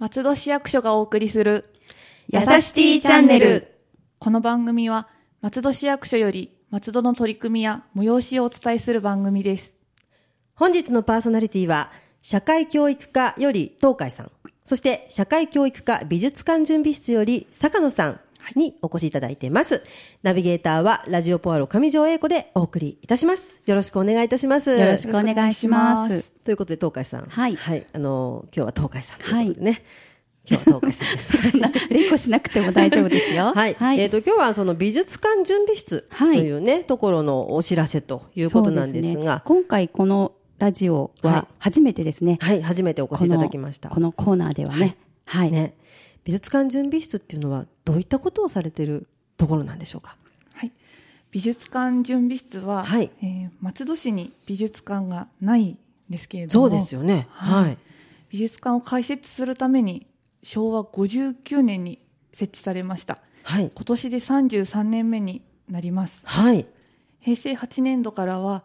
松戸市役所がお送りするやさしティチャンネル。この番組は松戸市役所より松戸の取り組みや催しをお伝えする番組です。本日のパーソナリティは社会教育課より東海さん。そして社会教育課美術館準備室より坂野さんにお越しいただいています。ナビゲーターはラジオポアロ上条英子でお送りいたします。よろしくお願いいたします。よろしくお願いします。ということで東海さん。はいあの、今日は東海さんということでね。今日は東海さんです。連呼しなくても大丈夫ですよ。はい。えっ、と、今日はその美術館準備室とはいいうね、ところのお知らせということなんですねが、今回このラジオはいは初めてですね。はい、初めてお越しいただきました。このこのコーナーではね。はい。ね、美術館準備室っていうのはどういったことをされてるところなんでしょうか？はい美術館準備室は、はいえー松戸市に美術館がないんですけれどもそうですよね。はいはい。美術館を開設するために昭和59年に設置されましたはい。今年で33年目になりますはい。平成8年度からは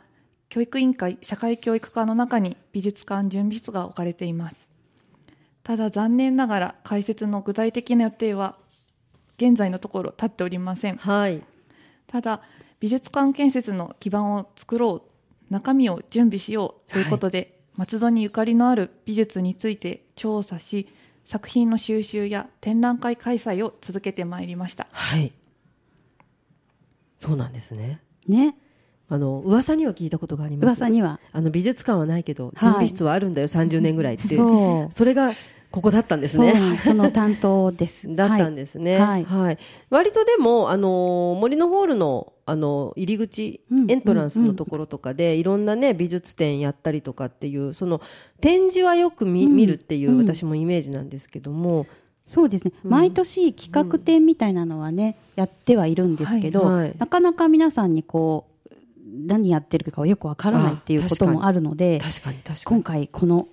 教育委員会社会教育課の中に美術館準備室が置かれていますただ残念ながら開設の具体的な予定は現在のところ立っておりませんはい。ただ美術館建設の基盤を作ろう中身を準備しようということで、松戸にゆかりのある美術について調査し作品の収集や展覧会開催を続けてまいりましたはい。そうなんですね。ね。あの、噂には聞いたことがあります。噂には。あの、美術館はないけど、い準備室はあるんだよ、30年ぐらいって。そう。それが、ここだったんですね。その担当です。だったんでですね。はいはい。割とでも、あの、森のホールの、あの、入り口、うんエントランスのところとかで、いろんなね、美術展やったりとかっていう、その、展示はよく見,、うん見るっていう、うん私もイメージなんですけども、そうですね。うん毎年企画展みたいなのはね、やってはいるんですけど、なかなか皆さんにこう、何やってるかはよくわからないっていうこともあるので、確かに確かに今。回この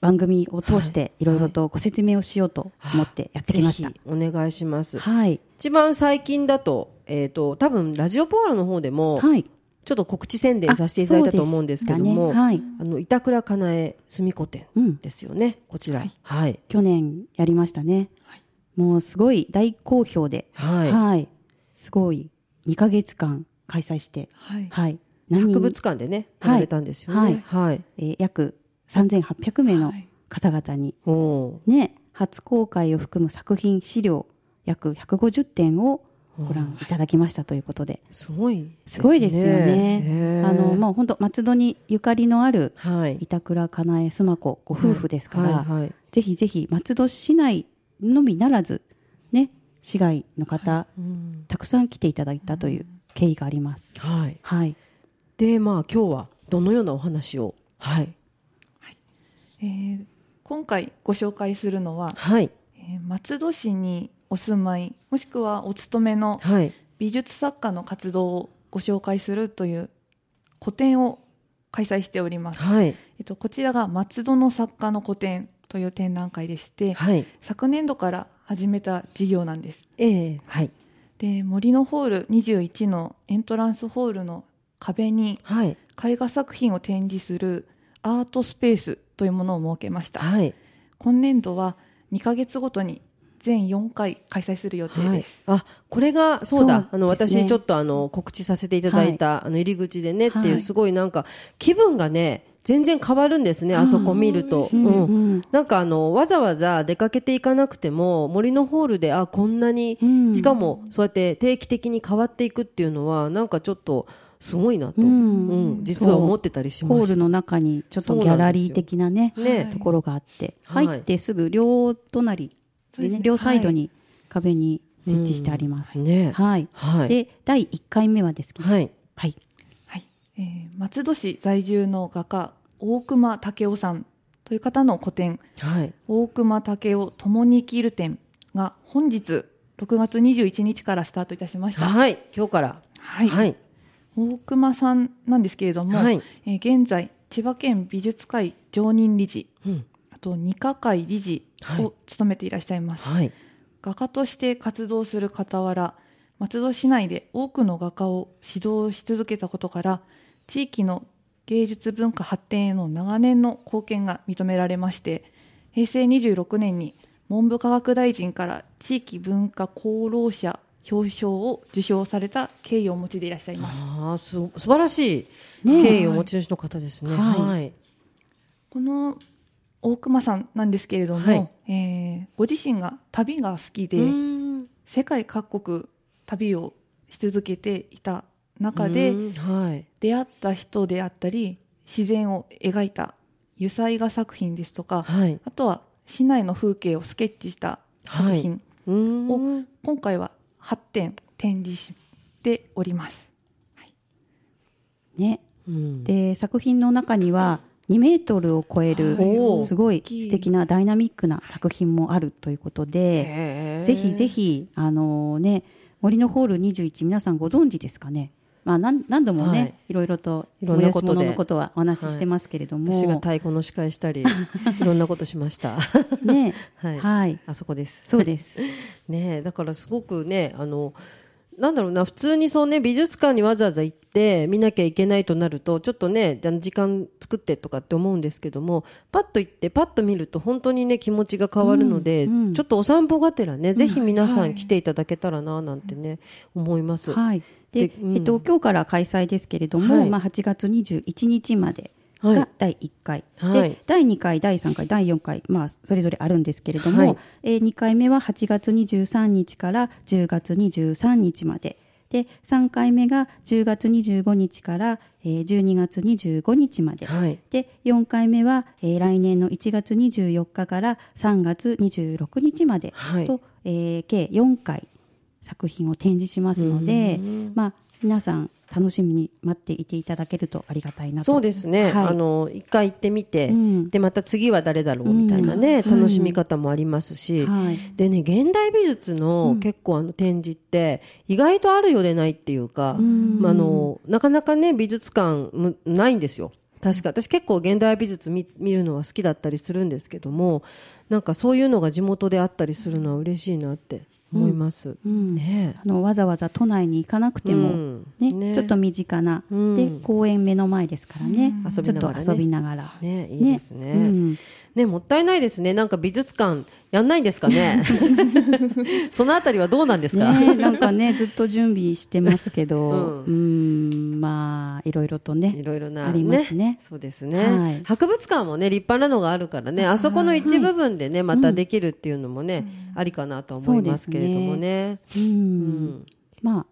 番組を通していろいろとご説明をしようと思ってやってきましたお願いします。はい。一番最近だと、えっ、と、多分、ラジオポアロの方でも、はい。ちょっと告知宣伝させていただいたと思うんですけども、ねはい。あの、板倉かなえ住子店うん。ですよね、こちら。はいはい。去年やりましたね。はいもうすごい大好評で、はい。はい。すごい2ヶ月間開催して、はいはい。博物館でね、やられたんですよね。はい。えー約3800名のはい方々に、ね、初公開を含む作品資料約150点をご覧いただきましたということで、すごいですすごいですよね。あの、もう本当松戸にゆかりのあるはい。板倉かなえ須磨子ご夫婦ですから、はいはいぜひぜひ松戸市内のみならず、ね、市外の方、うんたくさん来ていただいたという経緯があります。はい。はい。で、まあ、今日はどのようなお話を、はい。えー今回ご紹介するのは、はい。えー松戸市にお住まいもしくはお勤めのはい。美術作家の活動をご紹介するという個展を開催しております、はい。えっと、こちらが松戸の作家の個展という展覧会でして、はい。昨年度から始めた事業なんですええはい。で森のホール21のエントランスホールの壁にはい。絵画作品を展示するアートスペースというものを設けました。はい。今年度は2ヶ月ごとに全4回開催する予定はい。です、、あこれがそうだ。そうあの私ちょっとあの告知させていただいた、あの入り口でねっていう、はいすごいなんか気分がね全然変わるんですね、あそこ見ると、うんうん。うん。なんかあのわざわざ出かけていかなくても森のホールであこんなに、うん。しかもそうやって定期的に変わっていくっていうのはなんかちょっとすごいなと、ううん。ん実は思ってたりしました。ホールの中にちょっとギャラリー的なね、ね。はいところがあって、はい。入ってすぐ両隣でね、両サイドに壁に設置してあります。ね。はい。はい。で、第1回目はですけど、はい。はい。はい。えー松戸市在住の画家大熊武雄さんという方の個展はい。大熊武雄共に生きる展が本日6月21日からスタートいたしました、はい。今日から。はい。はい大熊さんなんですけれども、はい。えー現在千葉県美術会常任理事うん。あと二課会理事はい。を務めていらっしゃいます、はい。画家として活動する傍ら松戸市内で多くの画家を指導し続けたことから地域の芸術文化発展への長年の貢献が認められまして平成26年に文部科学大臣から地域文化功労者表彰を受賞された経緯をお持ちでいらっしゃいますああ、す、素晴らしいね経緯をお持ちの方ですね。はいはい。この大熊さんなんですけれども、はいえーご自身が旅が好きで、うん世界各国旅をし続けていた中で、うんはい。出会った人であったり自然を描いた油彩画作品ですとか、はい。あとは市内の風景をスケッチした作品うんを今回は8点展示しております。ね。うんで、作品の中には2メートルを超えるはいすごい素敵なダイナミックな作品もあるということで、ぜひぜひ、あのね、森のホール21皆さんご存知ですかね？まあ何何度もね、はいい、ろいろといろんなことのことはお話ししてますけれども、私が太鼓の司会したり、いろんなことしました。ね、はい。はい、あそこです。そうです。ねえだからすごくねあのなんだろうな普通にそうね美術館にわざわざ行って見なきゃいけないとなるとちょっとね時間作ってとかって思うんですけどもパッと行ってパッと見ると本当にね気持ちが変わるので、うんうんちょっとお散歩がてらね、ぜひ皆さはいん来ていただけたらななんてね、思います。はい。で、でうん。えっと、今日から開催ですけれども、はい。まあ、8月21日まではい。が第1回、はい。で第2回、第3回、第4回、まあ、それぞれあるんですけれども、はい。えー2回目は8月23日から10月23日まで。で3回目が10月25日から、えー12月25日まで、はい。で4回目は、えー来年の1月24日から3月26日まではい。と、えー計4回作品を展示しますので、まあ、皆さん楽しみに待っていていただけるとありがたいなと。そうですね、はい。あの一回行ってみて、うん。でまた次は誰だろうみたいなね、うん。楽しみ方もありますし、はい。でね現代美術の結構あの展示って意外とあるようでないっていうか、まあ、あのなかなかね美術館むないんですよ。確か私結構現代美術見見るのは好きだったりするんですけどもなんかそういうのが地元であったりするのは嬉しいなって思います、うん。ねあのわざわざ都内に行かなくても、うん。ねね。ちょっと身近な、うん。で公園目の前ですからね、うん。ちょっと遊びながら。ねいいですね。うんね、もったいないですね。なんか美術館やんないんですかね？そのあたりはどうなんですか？ね、なんかねずっと準備してますけど、ううんん、まあいろいろとねいろいろな、ありますね。そうですね、はい。博物館もね、立派なのがあるからね、あそこの一部分でね、またできるっていうのもね、ありかなとは思いますけれどもね。うん。うん。まあ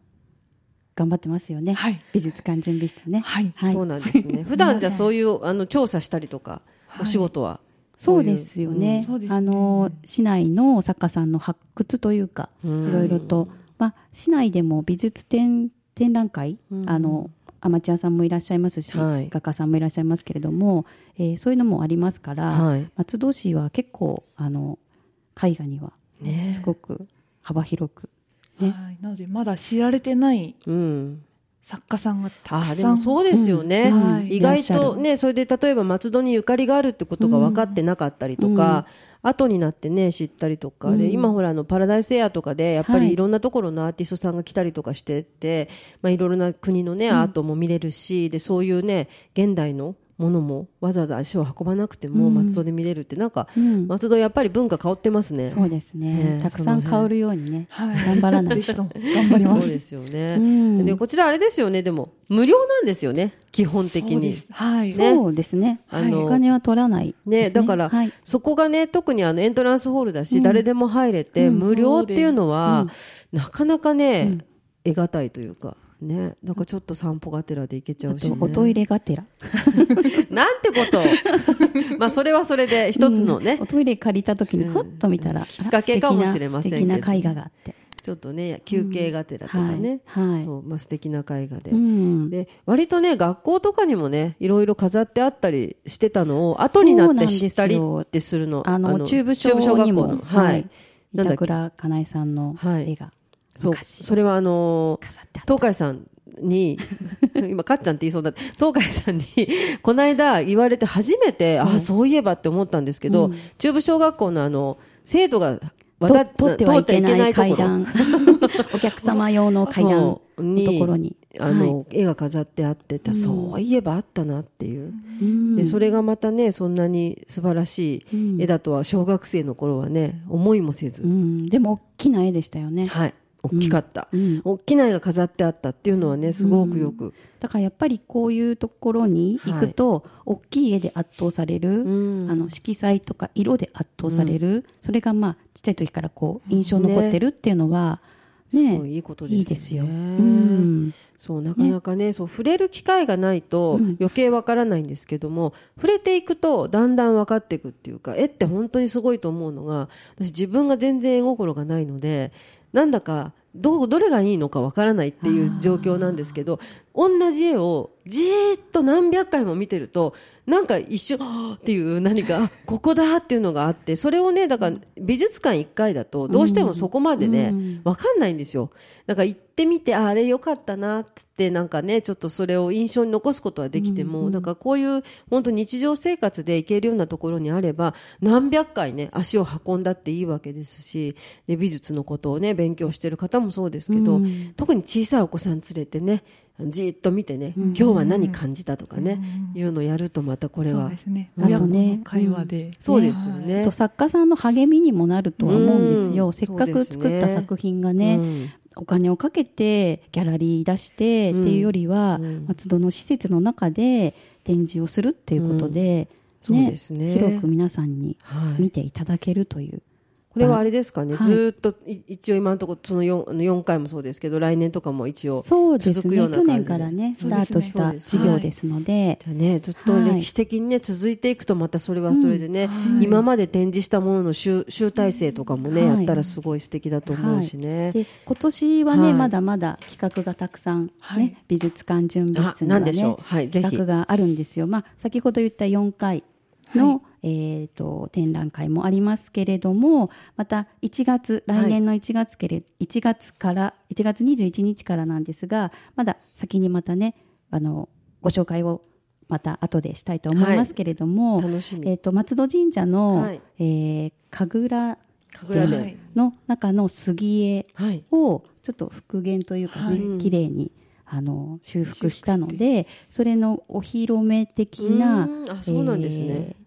頑張ってますよね、はい。美術館準備室ね。はい。そうなんですね。普段じゃそういうあの調査したりとか、お仕事は？そうですよね,、うんね。あの市内の作家さんの発掘というか、うん。いろいろと、まあ、市内でも美術展展覧会、うん。あのアマチュアさんもいらっしゃいますし、はい。画家さんもいらっしゃいますけれども、えーそういうのもありますから、はい。松戸市は結構あの絵画にはね。すごく幅広く、ね。はい、なのでまだ知られてないうん。作家さんがたあくさんそうですよね、うんはい。意外とねそれで例えば松戸にゆかりがあるってことが分かってなかったりとか、後になってね知ったりとかで、うん。今ほらあのパラダイスエアとかでやっぱはい。りいろんなところのアーティストさんが来たりとかしてて、まあ、いろいろな国のね、アートも見れるしでそういうね現代のものもわざわざ足を運ばなくてもうん。松戸で見れるってなんか、うん。松戸やっぱり文化変わってますね。そうですね。ね。たくさん香るようにね、はい。頑張らない とも。頑張ります。そうですよね、うん。でこちらあれですよね。でも無料なんですよね。基本的に。そうです。はい、ね。そうですね、あのお金は取らないね、だから、はいそこがね特にあのエントランスホールだし、うん。誰でも入れて、うん。無料っていうのは、なかなかね、うん。得難いというかね。なんかちょっと散歩がてらで行けちゃあうし、ね、とおトイレがてら。なんてこと。を まあそれはそれで一つのね、うん。おトイレ借りた時にふっと見たら、きっかけかもしれませんけど。素敵な絵画があって、ちょっとね休憩がてらとかね、はいはい。そうまあ素敵な絵画で。うん、で割とね学校とかにもねいろいろ飾ってあったりしてたのを後になって知ったりってするのあの中部小中にもの。はい、なんだっけ板倉かなえさんのはい。絵がそう昔それはあの東海さんに 今かっちゃんって言いそうだ東海さんにこの間言われて初めてあそういえばって思ったんですけど、うん。中部小学校のあの生徒がと渡ってはいけない階段。お客様用の階段そう。にところに。あの、絵が飾ってあってた、そういえばあったなっていう、でそれがまたねそんなに素晴らしい絵だとは小学生の頃はね思いもせず、うん、でも大きな絵でしたよね。はい大きかった、うん。大きな絵が飾ってあったっていうのはねすごくよく、だからやっぱりこういうところに行くと、大きい絵で圧倒される、うん。あの色彩とか色で圧倒される、それがまあちっちゃい時からこう印象に残ってるっていうのは、ねすごいいいことですよね。いいですよ。うん。そうなかなかねそう触れる機会がないと余計わからないんですけども、触れていくとだんだん分かっていくっていうか絵って本当にすごいと思うのが私自分が全然絵心がないのでなんだかどうどれがいいのかわからないっていう状況なんですけど同じ絵をじーっと何百回も見てるとなんか一瞬っていう何かあここだっていうのがあってそれをねだから美術館1回だとどうしてもそこまでね、わかんないんですよ。だから行ってみてああれ良かったなっつってなんかねちょっとそれを印象に残すことはできても、だからこういう本当日常生活で行けるようなところにあれば何百回ね足を運んだっていいわけですしで美術のことをね勉強してる方もそうですけど、特に小さいお子さん連れてねじーっと見てね、今日は何感じたとかね、いうのをやるとまたこれはね。あとねの会話で、そうですよね。あと作家さんの励みにもなるとは思うんですよ、うん。せっかく作った作品がね、うんお金をかけてギャラリー出してっていうよりは、松戸の施設の中で展示をするっていうことで、そうですね。広く皆さんにはい。見ていただけるという、これはあれですかね、はい。ずーっとい一応今のところその 4, 4回もそうですけど来年とかも一応続くよねうな感じで。去年からねスタートしたですね。事業ですので、じゃあねずっと歴史的にね、続いていくとまたそれはそれでね、今まで展示したものの集集大成とかもね、はい。やったらすごい素敵だと思うしね、で今年はね、はい。まだまだ企画がたくさん、ねはい。美術館準備室にあはね何でしょう。はい企画があるんですよ、まあ、先ほど言った4回の、えー、と展覧会もありますけれどもまた1月来年の1月けれ、1月から1月21日からなんですがまだ先にまたねあのご紹介をまた後でしたいと思いますけれども、楽しみ。えー、と松戸神社の、はい。えー神楽の中の杉絵はい。をちょっと復元というかね、はい。綺麗にあの修復したのでそれのお披露目的なうーん。あそうなんですね。えー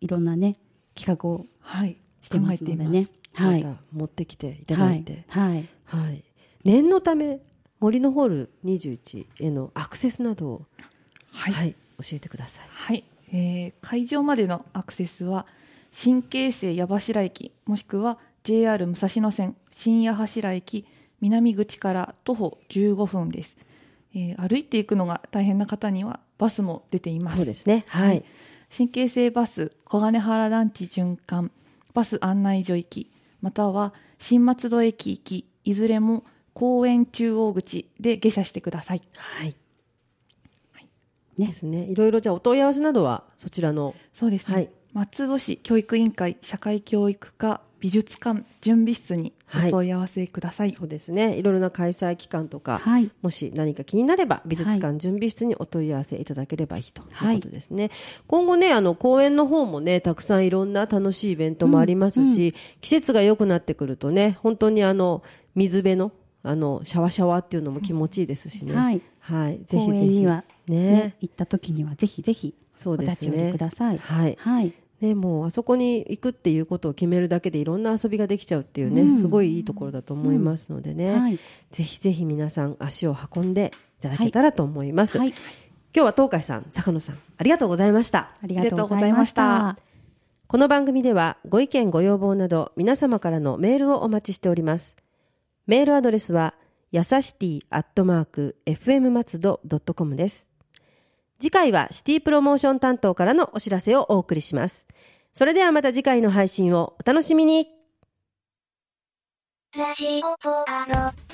いろんなね企画をはい。してますのでね。はい。また持ってきていただいて、はい、はい。はい念のため森のホール21へのアクセスなどを、はい。はい、教えてください。はい、えー会場までのアクセスは新京成矢柱駅もしくは JR 武蔵野線新矢柱駅南口から徒歩15分です、えー歩いていくのが大変な方にはバスも出ています。そうですね。はい、新京成バス小金原団地循環バス案内所行きまたは新松戸駅行きいずれも公園中央口で下車してください。はい。ね。ですね。いろいろじゃあお問い合わせなどはそちらの。そうですね、はい。松戸市教育委員会社会教育課美術館準備室にお問い合わせください、そうですね。いろいろな開催期間とか、はい。もし何か気になれば美術館準備室にお問い合わせいただければいいということですね、今後ねあの公園の方もねたくさんいろんな楽しいイベントもありますし、季節が良くなってくるとね本当にあの水辺のあのシャワシャワっていうのも気持ちいいですしね、はい。はい、ぜひ公ぜひねね。行った時にはぜひぜひそうですお立ち寄ねりください。はい。はいね、もうあそこに行くっていうことを決めるだけでいろんな遊びができちゃうっていうね、すごいいいところだと思いますのでね、はい。ぜひぜひ皆さん足を運んでいただけたらと思います、はい。今日は東海さん坂野さんありがとうございました。ありがとうございました。この番組ではご意見ご要望など皆様からのメールをお待ちしております。メールアドレスはやさしティアットマーク FM 松戸 .com です次回はシティプロモーション担当からのお知らせをお送りしますそれではまた次回の配信をお楽しみにラジオポアロ。